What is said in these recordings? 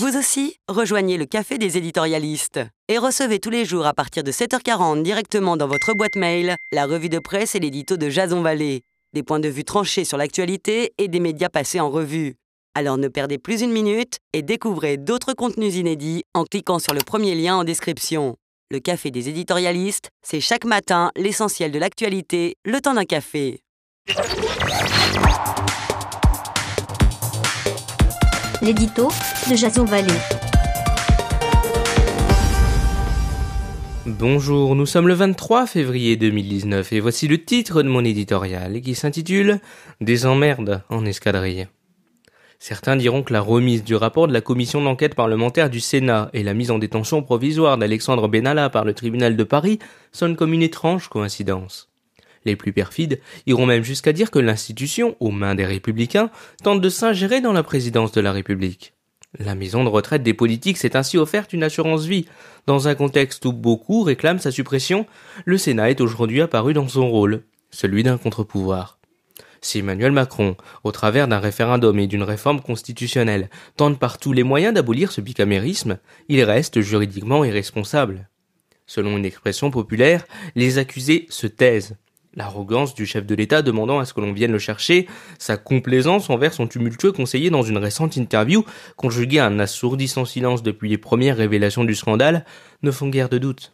Vous aussi, rejoignez le Café des éditorialistes et recevez tous les jours à partir de 7h40 directement dans votre boîte mail la revue de presse et l'édito de Jason Vallée. Des points de vue tranchés sur l'actualité et des médias passés en revue. Alors ne perdez plus une minute et découvrez d'autres contenus inédits en cliquant sur le premier lien en description. Le Café des éditorialistes, c'est chaque matin l'essentiel de l'actualité, le temps d'un café. L'édito de Jason Vallée. Bonjour, nous sommes le 23 février 2019 et voici le titre de mon éditorial qui s'intitule Des emmerdes en escadrille. Certains diront que la remise du rapport de la commission d'enquête parlementaire du Sénat et la mise en détention provisoire d'Alexandre Benalla par le tribunal de Paris sonnent comme une étrange coïncidence. Les plus perfides iront même jusqu'à dire que l'institution, aux mains des républicains, tente de s'ingérer dans la présidence de la République. La maison de retraite des politiques s'est ainsi offerte une assurance vie. Dans un contexte où beaucoup réclament sa suppression, le Sénat est aujourd'hui apparu dans son rôle, celui d'un contre-pouvoir. Si Emmanuel Macron, au travers d'un référendum et d'une réforme constitutionnelle, tente par tous les moyens d'abolir ce bicamérisme, il reste juridiquement irresponsable. Selon une expression populaire, les accusés se taisent. L'arrogance du chef de l'État demandant à ce que l'on vienne le chercher, sa complaisance envers son tumultueux conseiller dans une récente interview, conjuguée à un assourdissant silence depuis les premières révélations du scandale, ne font guère de doute.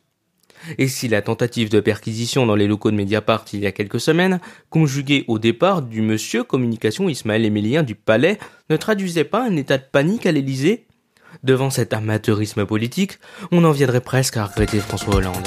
Et si la tentative de perquisition dans les locaux de Mediapart il y a quelques semaines, conjuguée au départ du monsieur communication Ismaël Émilien du Palais, ne traduisait pas un état de panique à l'Élysée? Devant cet amateurisme politique, on en viendrait presque à regretter François Hollande.